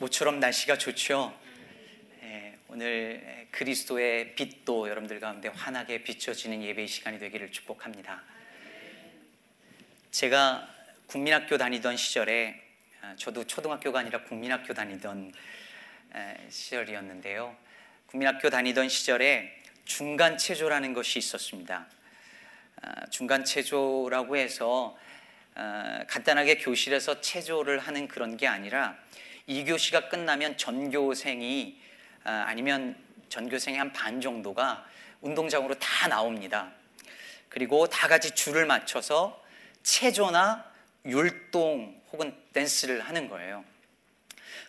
모처럼 날씨가 좋죠. 예, 오늘 그리스도의 빛도 여러분들 가운데 환하게 비춰지는 예배 시간이 되기를 축복합니다. 제가 국민학교 다니던 시절에 아, 저도 초등학교가 아니라 국민학교 다니던 시절이었는데요. 국민학교 다니던 시절에 중간 체조라는 것이 있었습니다. 아, 중간 체조라고 해서 아, 간단하게 교실에서 체조를 하는 그런 게 아니라 2교시가 끝나면 전교생이 아, 아니면 전교생의 한 반 정도가 운동장으로 다 나옵니다. 그리고 다 같이 줄을 맞춰서 체조나 율동 혹은 댄스를 하는 거예요.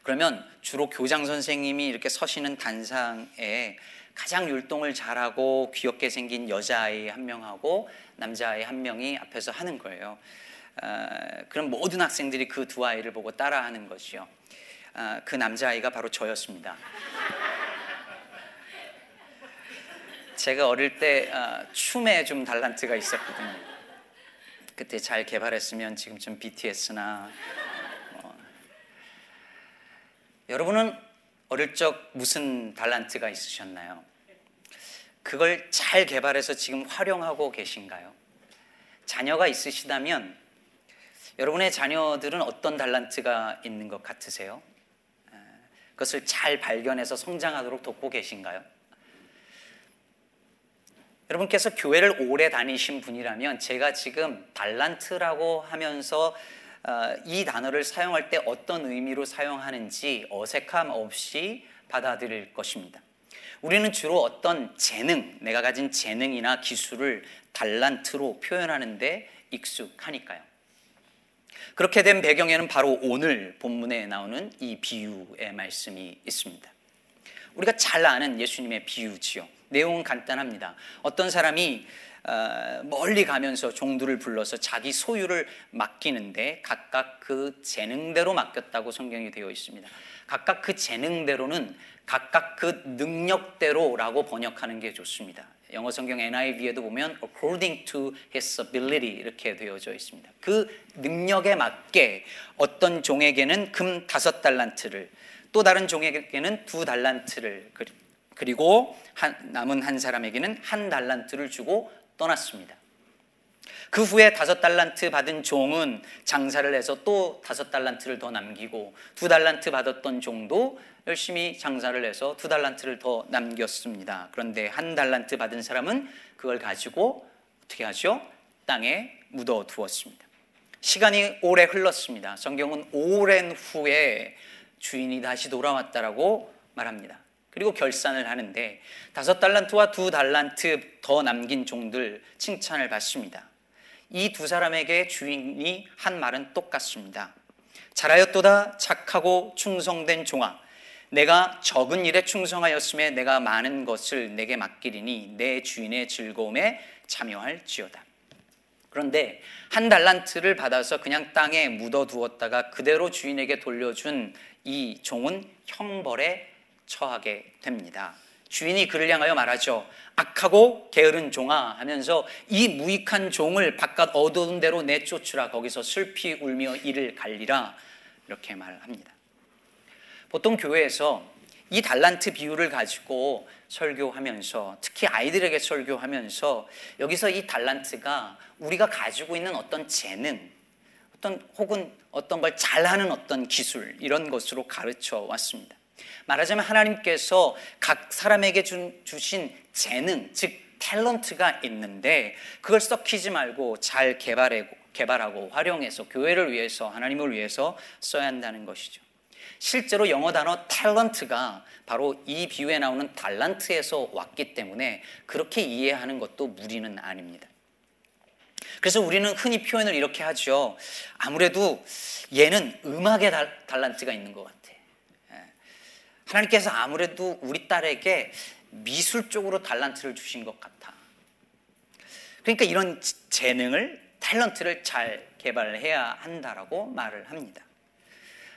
그러면 주로 교장 선생님이 이렇게 서시는 단상에 가장 율동을 잘하고 귀엽게 생긴 여자아이 한 명하고 남자아이 한 명이 앞에서 하는 거예요. 어, 그럼 모든 학생들이 그 두 아이를 보고 따라하는 것이요. 아, 그 남자아이가 바로 저였습니다. 제가 어릴 때 아, 춤에 좀 달란트가 있었거든요. 그때 잘 개발했으면 지금쯤 BTS나 뭐. 여러분은 어릴 적 무슨 달란트가 있으셨나요? 그걸 잘 개발해서 지금 활용하고 계신가요? 자녀가 있으시다면 여러분의 자녀들은 어떤 달란트가 있는 것 같으세요? 그것을 잘 발견해서 성장하도록 돕고 계신가요? 여러분께서 교회를 오래 다니신 분이라면 제가 지금 달란트라고 하면서 어, 이 단어를 사용할 때 어떤 의미로 사용하는지 어색함 없이 받아들일 것입니다. 우리는 주로 어떤 재능, 내가 가진 재능이나 기술을 달란트로 표현하는데 익숙하니까요. 그렇게 된 배경에는 바로 오늘 본문에 나오는 이 비유의 말씀이 있습니다. 우리가 잘 아는 예수님의 비유지요. 내용은 간단합니다. 어떤 사람이 어, 멀리 가면서 종들을 불러서 자기 소유를 맡기는데 각각 그 재능대로 맡겼다고 성경이 되어 있습니다. 각각 그 재능대로는 각각 그 능력대로라고 번역하는 게 좋습니다. 영어 성경 NIV에도 보면 according to his ability 이렇게 되어져 있습니다. 그 능력에 맞게 어떤 종에게는 금 다섯 달란트를 또 다른 종에게는 두 달란트를 그리고 한, 남은 한 사람에게는 한 달란트를 주고 떠났습니다. 그 후에 다섯 달란트 받은 종은 장사를 해서 또 다섯 달란트를 더 남기고 두 달란트 받았던 종도 열심히 장사를 해서 두 달란트를 더 남겼습니다. 그런데 한 달란트 받은 사람은 그걸 가지고 어떻게 하죠? 땅에 묻어 두었습니다. 시간이 오래 흘렀습니다. 성경은 오랜 후에 주인이 다시 돌아왔다라고 말합니다. 그리고 결산을 하는데 다섯 달란트와 두 달란트 더 남긴 종들 칭찬을 받습니다. 이 두 사람에게 주인이 한 말은 똑같습니다. 잘하였도다 착하고 충성된 종아 내가 적은 일에 충성하였음에 내가 많은 것을 내게 맡기리니 내 주인의 즐거움에 참여할지어다. 그런데 한 달란트를 받아서 그냥 땅에 묻어 두었다가 그대로 주인에게 돌려준 이 종은 형벌에 처하게 됩니다. 주인이 그를 향하여 말하죠. 악하고 게으른 종아 하면서 이 무익한 종을 바깥 어두운 데로 내쫓으라 거기서 슬피 울며 이를 갈리라 이렇게 말합니다. 보통 교회에서 이 달란트 비유를 가지고 설교하면서 특히 아이들에게 설교하면서 여기서 이 달란트가 우리가 가지고 있는 어떤 재능 어떤 혹은 어떤 걸 잘하는 어떤 기술 이런 것으로 가르쳐 왔습니다. 말하자면 하나님께서 각 사람에게 준, 주신 재능, 즉 탤런트가 있는데 그걸 썩히지 말고 잘 개발하고, 개발하고 활용해서 교회를 위해서 하나님을 위해서 써야 한다는 것이죠. 실제로 영어 단어 탤런트가 바로 이 비유에 나오는 달란트에서 왔기 때문에 그렇게 이해하는 것도 무리는 아닙니다. 그래서 우리는 흔히 표현을 이렇게 하죠. 아무래도 얘는 음악의 달란트가 있는 것 같아요. 하나님께서 아무래도 우리 딸에게 미술 쪽으로 달란트를 주신 것 같아. 그러니까 이런 재능을 탤런트를 잘 개발해야 한다라고 말을 합니다.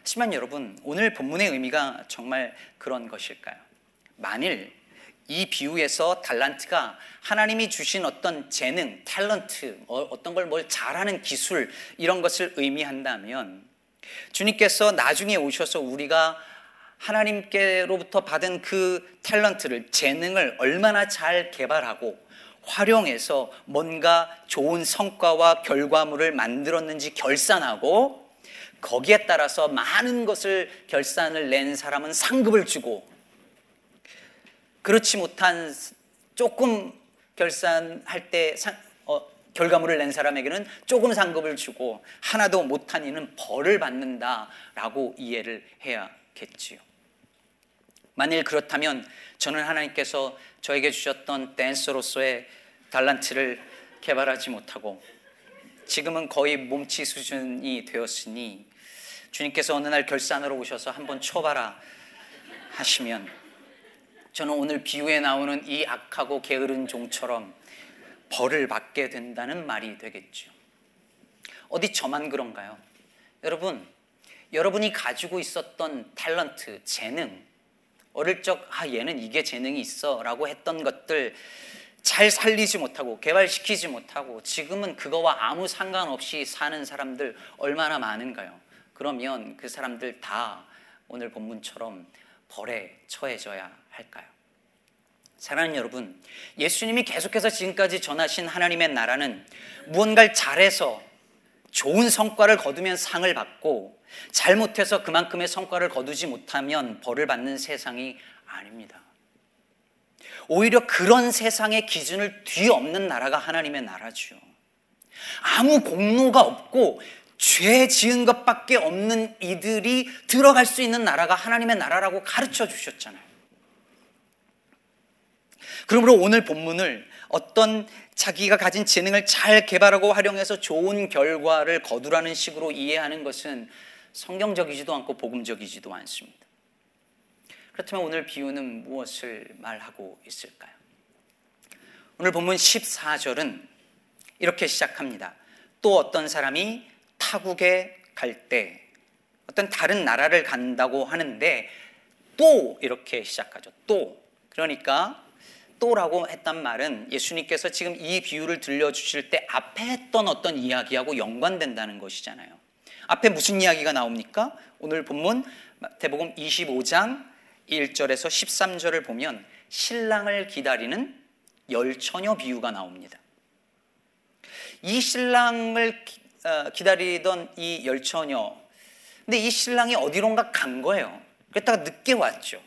하지만 여러분, 오늘 본문의 의미가 정말 그런 것일까요? 만일 이 비유에서 달란트가 하나님이 주신 어떤 재능, 탤런트, 어, 어떤 걸 뭘 잘하는 기술 이런 것을 의미한다면 주님께서 나중에 오셔서 우리가 하나님께로부터 받은 그 탤런트를 재능을 얼마나 잘 개발하고 활용해서 뭔가 좋은 성과와 결과물을 만들었는지 결산하고 거기에 따라서 많은 것을 결산을 낸 사람은 상급을 주고 그렇지 못한 조금 결산할 때 상, 어, 결과물을 낸 사람에게는 조금 상급을 주고 하나도 못한 이는 벌을 받는다라고 이해를 해야겠지요. 만일 그렇다면 저는 하나님께서 저에게 주셨던 댄서로서의 달란트를 개발하지 못하고 지금은 거의 몸치 수준이 되었으니 주님께서 어느 날 결산으로 오셔서 한번 쳐봐라 하시면 저는 오늘 비유에 나오는 이 악하고 게으른 종처럼 벌을 받게 된다는 말이 되겠죠. 어디 저만 그런가요? 여러분, 여러분이 가지고 있었던 탤런트, 재능, 어릴 적, 아, 얘는 이게 재능이 있어 라고 했던 것들 잘 살리지 못하고 개발시키지 못하고 지금은 그거와 아무 상관없이 사는 사람들 얼마나 많은가요? 그러면 그 사람들 다 오늘 본문처럼 벌에 처해져야 할까요? 사랑하는 여러분, 예수님이 계속해서 지금까지 전하신 하나님의 나라는 무언가를 잘해서 좋은 성과를 거두면 상을 받고 잘못해서 그만큼의 성과를 거두지 못하면 벌을 받는 세상이 아닙니다. 오히려 그런 세상의 기준을 뒤엎는 나라가 하나님의 나라죠. 아무 공로가 없고 죄 지은 것밖에 없는 이들이 들어갈 수 있는 나라가 하나님의 나라라고 가르쳐 주셨잖아요. 그러므로 오늘 본문을 어떤 자기가 가진 재능을 잘 개발하고 활용해서 좋은 결과를 거두라는 식으로 이해하는 것은 성경적이지도 않고 복음적이지도 않습니다. 그렇다면 오늘 비유는 무엇을 말하고 있을까요? 오늘 본문 14절은 이렇게 시작합니다. 또 어떤 사람이 타국에 갈 때 어떤 다른 나라를 간다고 하는데 또 이렇게 시작하죠. 또. 그러니까 또라고 했단 말은 예수님께서 지금 이 비유를 들려주실 때 앞에 했던 어떤 이야기하고 연관된다는 것이잖아요. 앞에 무슨 이야기가 나옵니까? 오늘 본문 대복음 25장 1절에서 13절을 보면 신랑을 기다리는 열처녀 비유가 나옵니다. 이 신랑을 어, 기다리던 이 열처녀, 근데 이 신랑이 어디론가 간 거예요. 그랬다가 늦게 왔죠.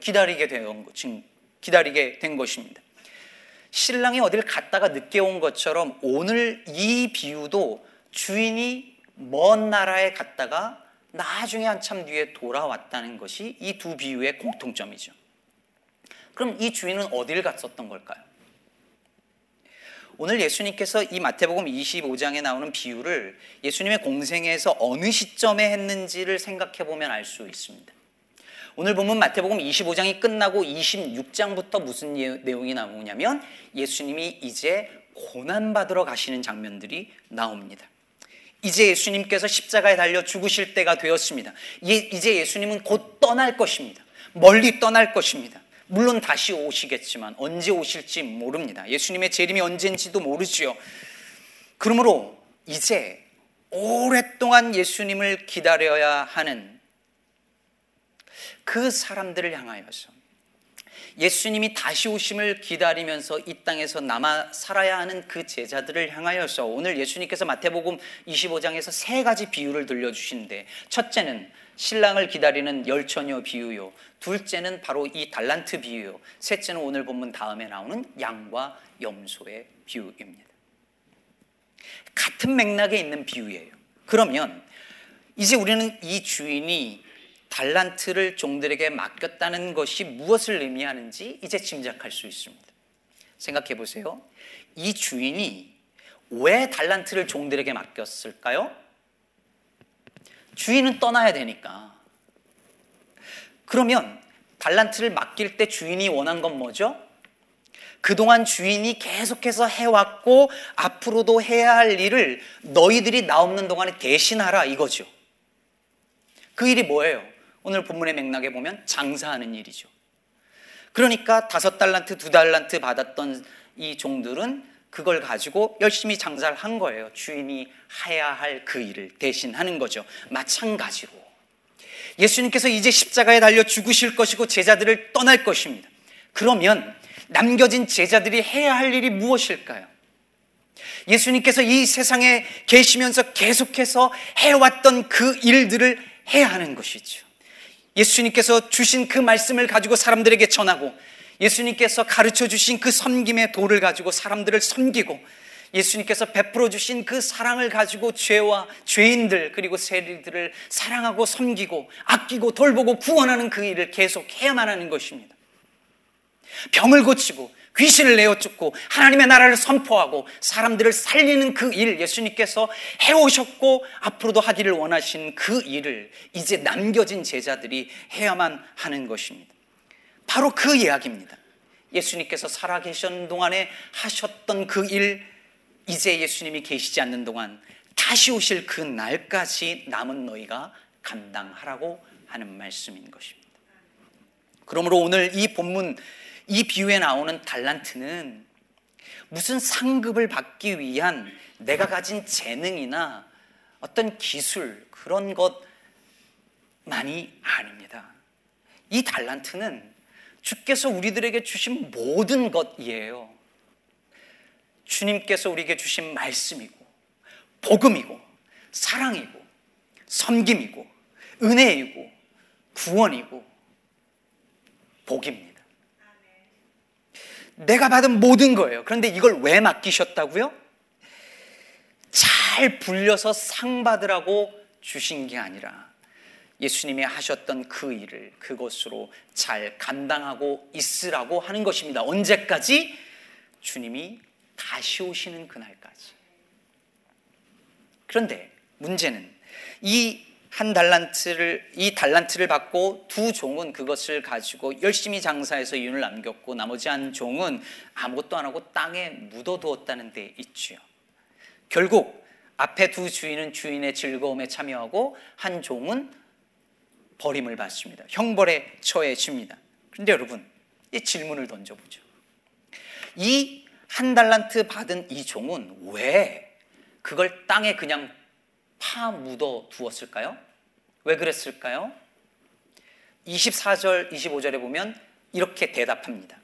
기다리게 된 거, 지금 기다리게 된 것입니다. 신랑이 어딜 갔다가 늦게 온 것처럼 오늘 이 비유도 주인이 먼 나라에 갔다가 나중에 한참 뒤에 돌아왔다는 것이 이 두 비유의 공통점이죠. 그럼 이 주인은 어딜 갔었던 걸까요? 오늘 예수님께서 이 마태복음 25장에 나오는 비유를 예수님의 공생에서 어느 시점에 했는지를 생각해 보면 알 수 있습니다. 오늘 보면 마태복음 25장이 끝나고 26장부터 무슨 내용이 나오냐면 예수님이 이제 고난받으러 가시는 장면들이 나옵니다. 이제 예수님께서 십자가에 달려 죽으실 때가 되었습니다. 이제 예수님은 곧 떠날 것입니다. 멀리 떠날 것입니다. 물론 다시 오시겠지만 언제 오실지 모릅니다. 예수님의 재림이 언젠지도 모르지요. 그러므로 이제 오랫동안 예수님을 기다려야 하는 그 사람들을 향하여서 예수님이 다시 오심을 기다리면서 이 땅에서 남아 살아야 하는 그 제자들을 향하여서 오늘 예수님께서 마태복음 25장에서 세 가지 비유를 들려주시는데 첫째는 신랑을 기다리는 열처녀 비유요. 둘째는 바로 이 달란트 비유요. 셋째는 오늘 본문 다음에 나오는 양과 염소의 비유입니다. 같은 맥락에 있는 비유예요. 그러면 이제 우리는 이 주인이 달란트를 종들에게 맡겼다는 것이 무엇을 의미하는지 이제 짐작할 수 있습니다. 생각해 보세요. 이 주인이 왜 달란트를 종들에게 맡겼을까요? 주인은 떠나야 되니까. 그러면 달란트를 맡길 때 주인이 원한 건 뭐죠? 그동안 주인이 계속해서 해왔고 앞으로도 해야 할 일을 너희들이 나 없는 동안에 대신하라 이거죠. 그 일이 뭐예요? 오늘 본문의 맥락에 보면 장사하는 일이죠. 그러니까 다섯 달란트, 두 달란트 받았던 이 종들은 그걸 가지고 열심히 장사를 한 거예요. 주인이 해야 할 그 일을 대신하는 거죠. 마찬가지로 예수님께서 이제 십자가에 달려 죽으실 것이고 제자들을 떠날 것입니다. 그러면 남겨진 제자들이 해야 할 일이 무엇일까요? 예수님께서 이 세상에 계시면서 계속해서 해왔던 그 일들을 해야 하는 것이죠. 예수님께서 주신 그 말씀을 가지고 사람들에게 전하고 예수님께서 가르쳐 주신 그 섬김의 도를 가지고 사람들을 섬기고 예수님께서 베풀어 주신 그 사랑을 가지고 죄와 죄인들 그리고 세리들을 사랑하고 섬기고 아끼고 돌보고 구원하는 그 일을 계속 해야만 하는 것입니다. 병을 고치고 귀신을 내어 쫓고 하나님의 나라를 선포하고 사람들을 살리는 그 일 예수님께서 해오셨고 앞으로도 하기를 원하신 그 일을 이제 남겨진 제자들이 해야만 하는 것입니다. 바로 그 이야기입니다. 예수님께서 살아계신 동안에 하셨던 그 일, 이제 예수님이 계시지 않는 동안 다시 오실 그 날까지 남은 너희가 감당하라고 하는 말씀인 것입니다. 그러므로 오늘 이 본문, 이 비유에 나오는 달란트는 무슨 상급을 받기 위한 내가 가진 재능이나 어떤 기술, 그런 것만이 아닙니다. 이 달란트는 주께서 우리들에게 주신 모든 것이에요. 주님께서 우리에게 주신 말씀이고, 복음이고, 사랑이고, 섬김이고, 은혜이고, 구원이고, 복입니다. 내가 받은 모든 거예요. 그런데 이걸 왜 맡기셨다고요? 잘 불려서 상 받으라고 주신 게 아니라 예수님이 하셨던 그 일을 그것으로 잘 감당하고 있으라고 하는 것입니다. 언제까지? 주님이 다시 오시는 그날까지. 그런데 문제는 이 한 달란트를 이 달란트를 받고 두 종은 그것을 가지고 열심히 장사해서 이윤을 남겼고 나머지 한 종은 아무것도 안 하고 땅에 묻어두었다는 데 있지요. 결국 앞에 두 주인은 주인의 즐거움에 참여하고 한 종은 버림을 받습니다. 형벌에 처해집니다. 그런데 여러분, 이 질문을 던져보죠. 이 한 달란트 받은 이 종은 왜 그걸 땅에 그냥 파 묻어 두었을까요? 왜 그랬을까요? 24절, 25절에 보면 이렇게 대답합니다.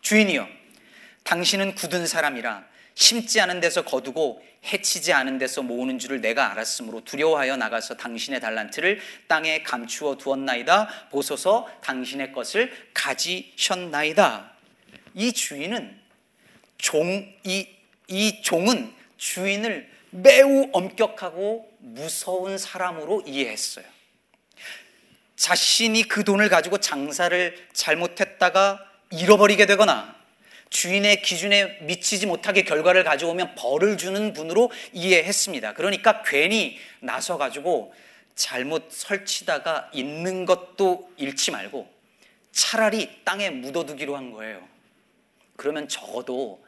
주인이여, 당신은 굳은 사람이라 심지 않은 데서 거두고 해치지 않은 데서 모으는 줄을 내가 알았으므로 두려워하여 나가서 당신의 달란트를 땅에 감추어 두었나이다. 보소서 당신의 것을 가지셨나이다. 이 주인은 종, 이, 이 종은 주인을 매우 엄격하고 무서운 사람으로 이해했어요. 자신이 그 돈을 가지고 장사를 잘못했다가 잃어버리게 되거나 주인의 기준에 미치지 못하게 결과를 가져오면 벌을 주는 분으로 이해했습니다. 그러니까 괜히 나서 가지고 잘못 설치다가 있는 것도 잃지 말고 차라리 땅에 묻어두기로 한 거예요. 그러면 적어도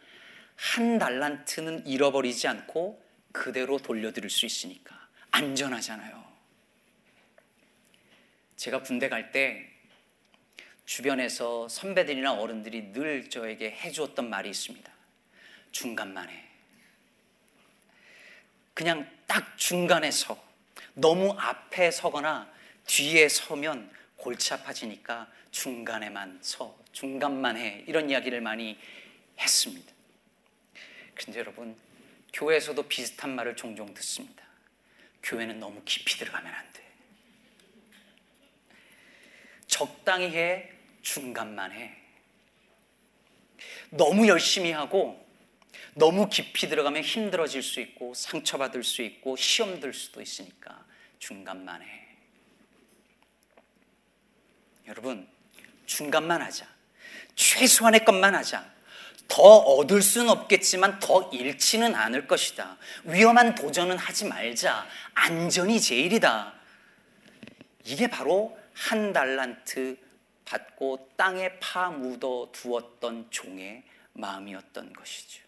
한 달란트는 잃어버리지 않고 그대로 돌려드릴 수 있으니까 안전하잖아요. 제가 군대 갈 때 주변에서 선배들이나 어른들이 늘 저에게 해주었던 말이 있습니다. 중간만에. 그냥 딱 중간에 서. 너무 앞에 서거나 뒤에 서면 골치 아파지니까 중간에만 서. 중간만 해. 이런 이야기를 많이 했습니다. 근데 여러분, 교회에서도 비슷한 말을 종종 듣습니다. 교회는 너무 깊이 들어가면 안 돼. 적당히 해, 중간만 해. 너무 열심히 하고 너무 깊이 들어가면 힘들어질 수 있고 상처받을 수 있고 시험 들 수도 있으니까 중간만 해. 여러분, 중간만 하자. 최소한의 것만 하자. 더 얻을 수는 없겠지만 더 잃지는 않을 것이다. 위험한 도전은 하지 말자. 안전이 제일이다. 이게 바로 한 달란트 받고 땅에 파묻어 두었던 종의 마음이었던 것이죠.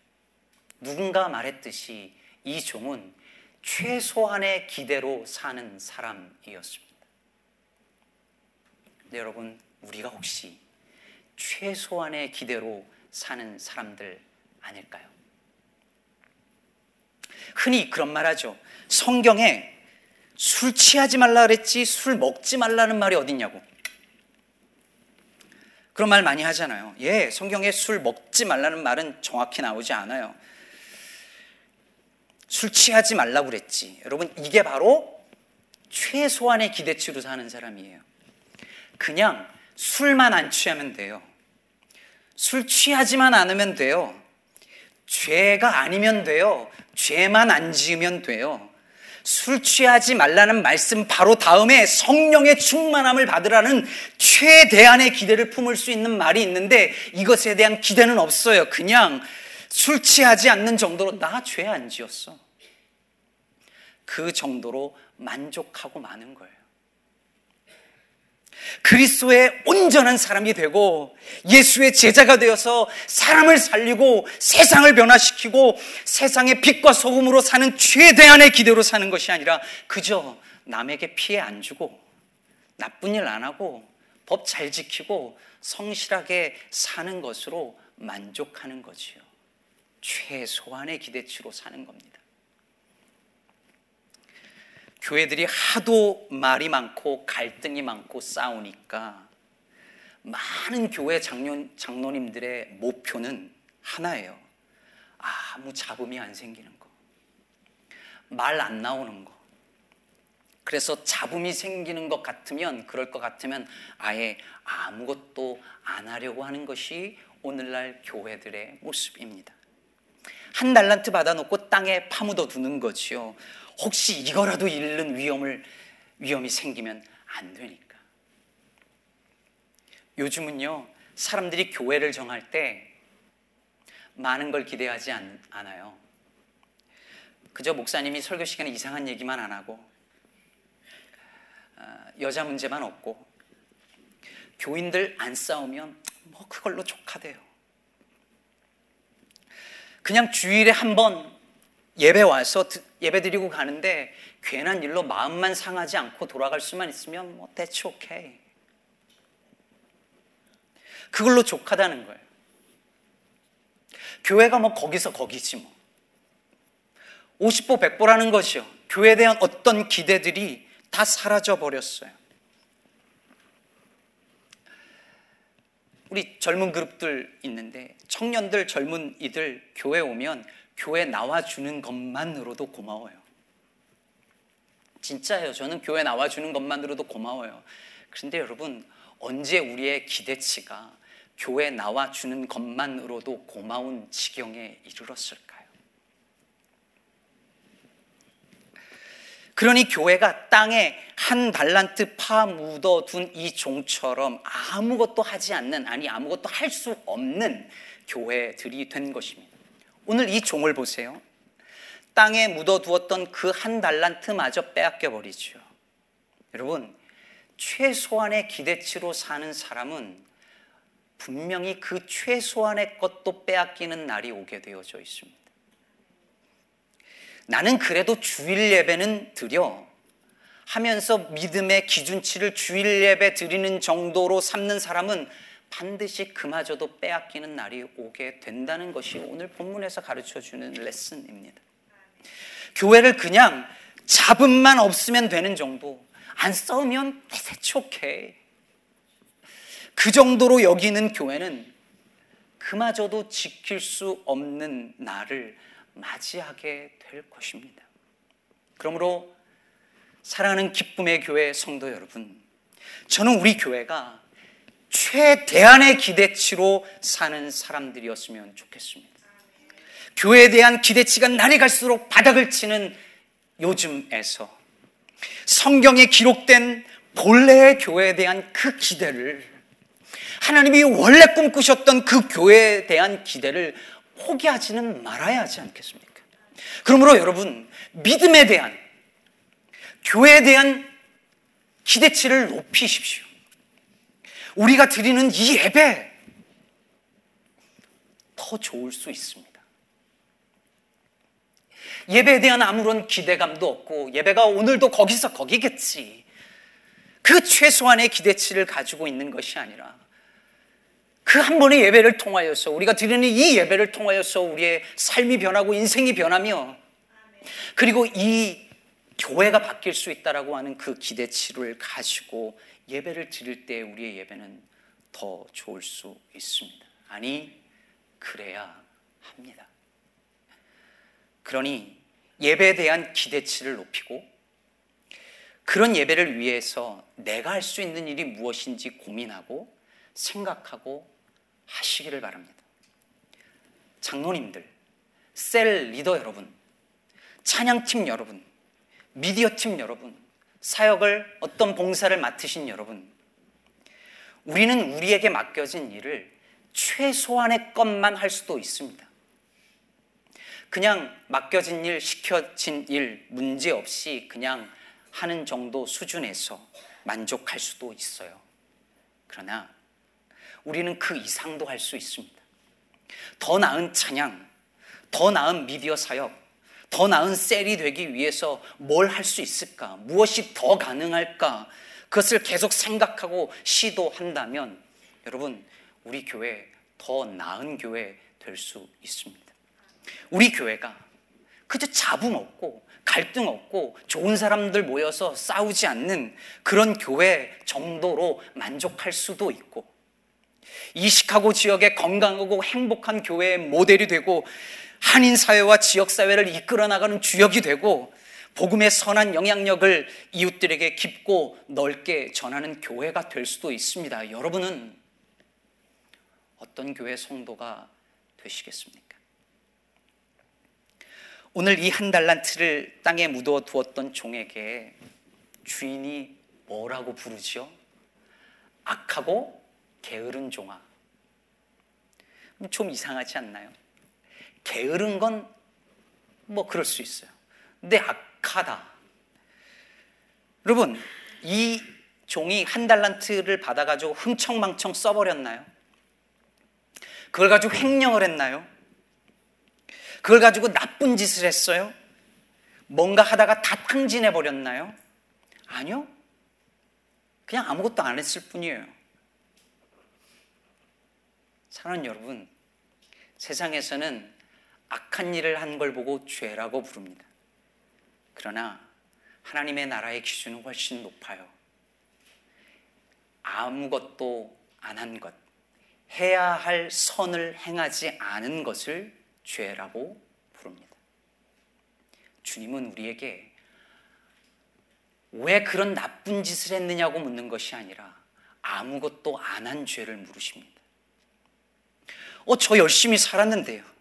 누군가 말했듯이 이 종은 최소한의 기대로 사는 사람이었습니다. 여러분, 우리가 혹시 최소한의 기대로 사는 사람들 아닐까요? 흔히 그런 말 하죠. 성경에 술 취하지 말라 그랬지 술 먹지 말라는 말이 어딨냐고. 그런 말 많이 하잖아요. 예, 성경에 술 먹지 말라는 말은 정확히 나오지 않아요. 술 취하지 말라고 그랬지. 여러분, 이게 바로 최소한의 기대치로 사는 사람이에요. 그냥 술만 안 취하면 돼요. 술 취하지만 않으면 돼요. 죄가 아니면 돼요. 죄만 안 지으면 돼요. 술 취하지 말라는 말씀 바로 다음에 성령의 충만함을 받으라는 최대한의 기대를 품을 수 있는 말이 있는데 이것에 대한 기대는 없어요. 그냥 술 취하지 않는 정도로 나 죄 안 지었어. 그 정도로 만족하고 마는 거예요. 그리스도의 온전한 사람이 되고 예수의 제자가 되어서 사람을 살리고 세상을 변화시키고 세상의 빛과 소금으로 사는 최대한의 기대로 사는 것이 아니라 그저 남에게 피해 안 주고 나쁜 일 안 하고 법 잘 지키고 성실하게 사는 것으로 만족하는 거지요. 최소한의 기대치로 사는 겁니다. 교회들이 하도 말이 많고 갈등이 많고 싸우니까 많은 교회 장로, 장로님들의 목표는 하나예요. 아무 잡음이 안 생기는 거. 말 안 나오는 거. 그래서 잡음이 생기는 것 같으면, 그럴 것 같으면 아예 아무것도 안 하려고 하는 것이 오늘날 교회들의 모습입니다. 한 달란트 받아놓고 땅에 파묻어 두는 거지요. 혹시 이거라도 잃는 위험을 위험이 생기면 안 되니까. 요즘은요 사람들이 교회를 정할 때 많은 걸 기대하지 않, 아요 그저 목사님이 설교 시간에 이상한 얘기만 안 하고 어, 여자 문제만 없고 교인들 안 싸우면 뭐 그걸로 족하대요. 그냥 주일에 한 번 예배 와서 예배 드리고 가는데 괜한 일로 마음만 상하지 않고 돌아갈 수만 있으면 뭐 that's okay. 그걸로 족하다는 거예요. 교회가 뭐 거기서 거기지 뭐. 50보 100보라는 것이요. 교회에 대한 어떤 기대들이 다 사라져 버렸어요. 우리 젊은 그룹들 있는데 청년들 젊은 이들 교회 오면 교회 나와주는 것만으로도 고마워요. 진짜예요. 저는 교회 나와주는 것만으로도 고마워요. 그런데 여러분, 언제 우리의 기대치가 교회 나와주는 것만으로도 고마운 지경에 이르렀을까요? 그러니 교회가 땅에 한 달란트 파 묻어둔 이 종처럼 아무것도 하지 않는, 아니, 아무것도 할 수 없는 교회들이 된 것입니다. 오늘 이 종을 보세요. 땅에 묻어두었던 그 한 달란트마저 빼앗겨 버리죠. 여러분, 최소한의 기대치로 사는 사람은 분명히 그 최소한의 것도 빼앗기는 날이 오게 되어져 있습니다. 나는 그래도 주일 예배는 드려 하면서 믿음의 기준치를 주일 예배 드리는 정도로 삼는 사람은 반드시 그마저도 빼앗기는 날이 오게 된다는 것이 오늘 본문에서 가르쳐 주는 레슨입니다. 교회를 그냥 잡음만 없으면 되는 정도, 안 싸우면 오케이. 그 정도로 여기는 교회는 그마저도 지킬 수 없는 날을 맞이하게 될 것입니다. 그러므로 사랑하는 기쁨의 교회 성도 여러분, 저는 우리 교회가 최대한의 기대치로 사는 사람들이었으면 좋겠습니다. 교회에 대한 기대치가 날이 갈수록 바닥을 치는 요즘에서 성경에 기록된 본래의 교회에 대한 그 기대를 하나님이 원래 꿈꾸셨던 그 교회에 대한 기대를 포기하지는 말아야 하지 않겠습니까? 그러므로 여러분, 믿음에 대한, 교회에 대한 기대치를 높이십시오. 우리가 드리는 이 예배 더 좋을 수 있습니다. 예배에 대한 아무런 기대감도 없고 예배가 오늘도 거기서 거기겠지. 그 최소한의 기대치를 가지고 있는 것이 아니라 그 한 번의 예배를 통하여서 우리가 드리는 이 예배를 통하여서 우리의 삶이 변하고 인생이 변하며 그리고 이 교회가 바뀔 수 있다라고 하는 그 기대치를 가지고 예배를 드릴 때 우리의 예배는 더 좋을 수 있습니다. 아니, 그래야 합니다. 그러니 예배에 대한 기대치를 높이고 그런 예배를 위해서 내가 할 수 있는 일이 무엇인지 고민하고 생각하고 하시기를 바랍니다. 장로님들, 셀 리더 여러분, 찬양팀 여러분, 미디어 팀 여러분, 사역을 어떤 봉사를 맡으신 여러분, 우리는 우리에게 맡겨진 일을 최소한의 것만 할 수도 있습니다. 그냥 맡겨진 일, 시켜진 일 문제 없이 그냥 하는 정도 수준에서 만족할 수도 있어요. 그러나 우리는 그 이상도 할 수 있습니다. 더 나은 찬양, 더 나은 미디어 사역, 더 나은 셀이 되기 위해서 뭘 할 수 있을까? 무엇이 더 가능할까? 그것을 계속 생각하고 시도한다면 여러분, 우리 교회 더 나은 교회 될 수 있습니다. 우리 교회가 그저 잡음 없고 갈등 없고 좋은 사람들 모여서 싸우지 않는 그런 교회 정도로 만족할 수도 있고 이 시카고 지역의 건강하고 행복한 교회의 모델이 되고 한인 사회와 지역 사회를 이끌어 나가는 주역이 되고 복음의 선한 영향력을 이웃들에게 깊고 넓게 전하는 교회가 될 수도 있습니다. 여러분은 어떤 교회 성도가 되시겠습니까? 오늘 이 한 달란트를 땅에 묻어 두었던 종에게 주인이 뭐라고 부르지요? 악하고 게으른 종아. 좀 이상하지 않나요? 게으른 건 뭐 그럴 수 있어요. 근데 악하다. 여러분, 이 종이 한 달란트를 받아가지고 흥청망청 써버렸나요? 그걸 가지고 횡령을 했나요? 그걸 가지고 나쁜 짓을 했어요? 뭔가 하다가 다 탕진해 버렸나요? 아니요. 그냥 아무것도 안 했을 뿐이에요. 사랑하는 여러분, 세상에서는 악한 일을 한 걸 보고 죄라고 부릅니다. 그러나 하나님의 나라의 기준은 훨씬 높아요. 아무것도 안 한 것, 해야 할 선을 행하지 않은 것을 죄라고 부릅니다. 주님은 우리에게 왜 그런 나쁜 짓을 했느냐고 묻는 것이 아니라 아무것도 안 한 죄를 물으십니다. 어, 저 열심히 살았는데요.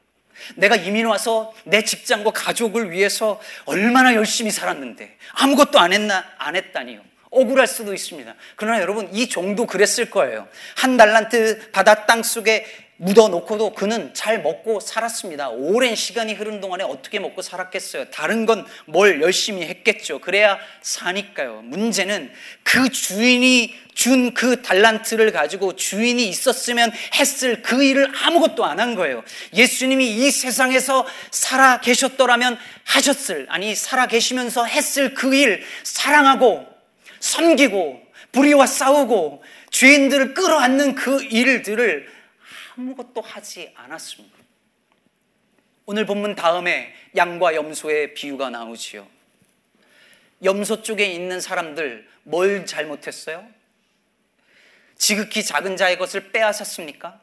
내가 이민 와서 내 직장과 가족을 위해서 얼마나 열심히 살았는데 아무것도 안 했나 안 했다니요. 억울할 수도 있습니다. 그러나 여러분 이 정도 그랬을 거예요. 한 달란트 바다 땅 속에 묻어 놓고도 그는 잘 먹고 살았습니다. 오랜 시간이 흐른 동안에 어떻게 먹고 살았겠어요? 다른 건 뭘 열심히 했겠죠. 그래야 사니까요. 문제는 그 주인이 준 그 달란트를 가지고 주인이 있었으면 했을 그 일을 아무것도 안 한 거예요. 예수님이 이 세상에서 살아 계셨더라면 하셨을, 아니, 살아 계시면서 했을 그 일, 사랑하고, 섬기고, 불의와 싸우고, 죄인들을 끌어안는 그 일들을 아무것도 하지 않았습니다. 오늘 본문 다음에 양과 염소의 비유가 나오지요. 염소 쪽에 있는 사람들 뭘 잘못했어요? 지극히 작은 자의 것을 빼앗았습니까?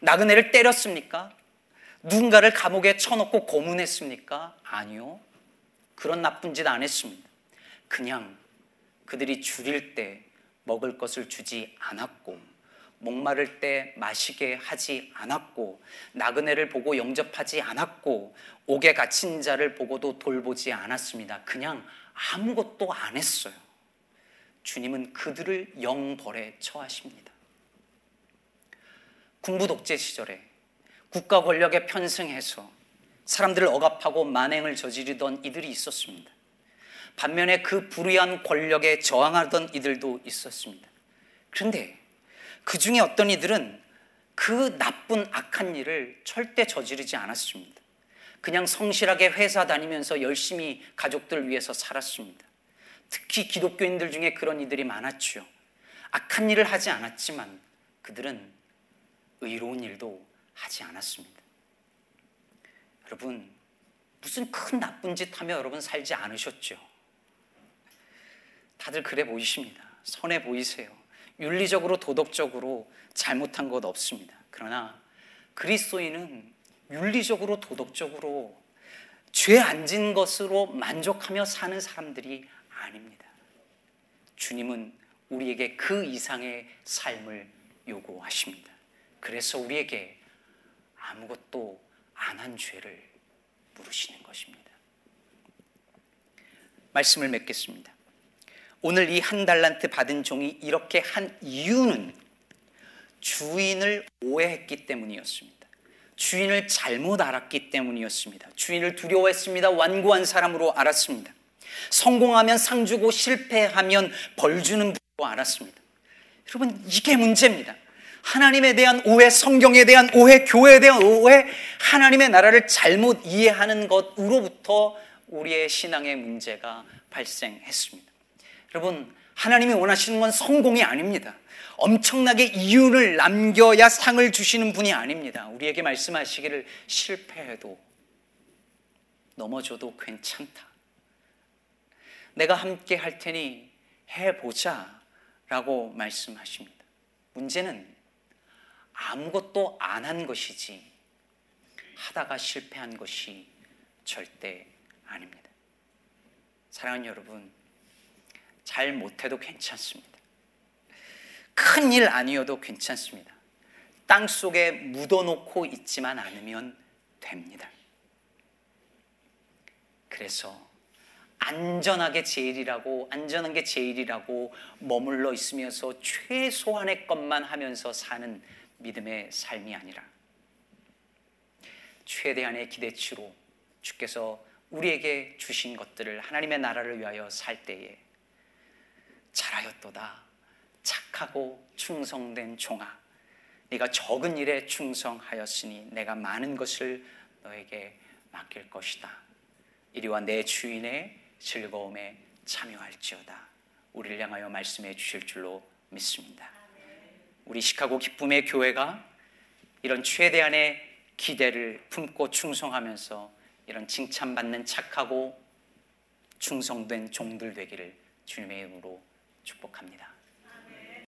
나그네를 때렸습니까? 누군가를 감옥에 쳐놓고 고문했습니까? 아니요. 그런 나쁜 짓 안 했습니다. 그냥 그들이 줄일 때 먹을 것을 주지 않았고 목마를 때 마시게 하지 않았고 나그네를 보고 영접하지 않았고 옥에 갇힌 자를 보고도 돌보지 않았습니다. 그냥 아무것도 안 했어요. 주님은 그들을 영벌에 처하십니다. 군부 독재 시절에 국가 권력에 편승해서 사람들을 억압하고 만행을 저지르던 이들이 있었습니다. 반면에 그 불의한 권력에 저항하던 이들도 있었습니다. 그런데 그 중에 어떤 이들은 그 나쁜 악한 일을 절대 저지르지 않았습니다. 그냥 성실하게 회사 다니면서 열심히 가족들 위해서 살았습니다. 특히 기독교인들 중에 그런 이들이 많았죠. 악한 일을 하지 않았지만 그들은 의로운 일도 하지 않았습니다. 여러분, 무슨 큰 나쁜 짓 하며 여러분 살지 않으셨죠? 다들 그래 보이십니다. 선해 보이세요. 윤리적으로 도덕적으로 잘못한 것 없습니다. 그러나 그리스도인은 윤리적으로 도덕적으로 죄 안 진 것으로 만족하며 사는 사람들이 아닙니다. 주님은 우리에게 그 이상의 삶을 요구하십니다. 그래서 우리에게 아무것도 안 한 죄를 물으시는 것입니다. 말씀을 맺겠습니다. 오늘 이 한 달란트 받은 종이 이렇게 한 이유는 주인을 오해했기 때문이었습니다. 주인을 잘못 알았기 때문이었습니다. 주인을 두려워했습니다. 완고한 사람으로 알았습니다. 성공하면 상 주고 실패하면 벌 주는 분으로 알았습니다. 여러분, 이게 문제입니다. 하나님에 대한 오해, 성경에 대한 오해, 교회에 대한 오해, 하나님의 나라를 잘못 이해하는 것으로부터 우리의 신앙의 문제가 발생했습니다. 여러분, 하나님이 원하시는 건 성공이 아닙니다. 엄청나게 이윤을 남겨야 상을 주시는 분이 아닙니다. 우리에게 말씀하시기를 실패해도 넘어져도 괜찮다. 내가 함께 할 테니 해보자 라고 말씀하십니다. 문제는 아무것도 안 한 것이지 하다가 실패한 것이 절대 아닙니다. 사랑하는 여러분, 잘 못해도 괜찮습니다. 큰 일 아니어도 괜찮습니다. 땅 속에 묻어놓고 있지만 않으면 됩니다. 그래서 안전하게 제일이라고 안전한 게 제일이라고 머물러 있으면서 최소한의 것만 하면서 사는 믿음의 삶이 아니라 최대한의 기대치로 주께서 우리에게 주신 것들을 하나님의 나라를 위하여 살 때에 잘하였도다. 착하고 충성된 종아 네가 적은 일에 충성하였으니 내가 많은 것을 너에게 맡길 것이다. 이리와 내 주인의 즐거움에 참여할지어다. 우리를 향하여 말씀해 주실 줄로 믿습니다. 우리 시카고 기쁨의 교회가 이런 최대한의 기대를 품고 충성하면서 이런 칭찬받는 착하고 충성된 종들 되기를 주님의 이름으로 축복합니다.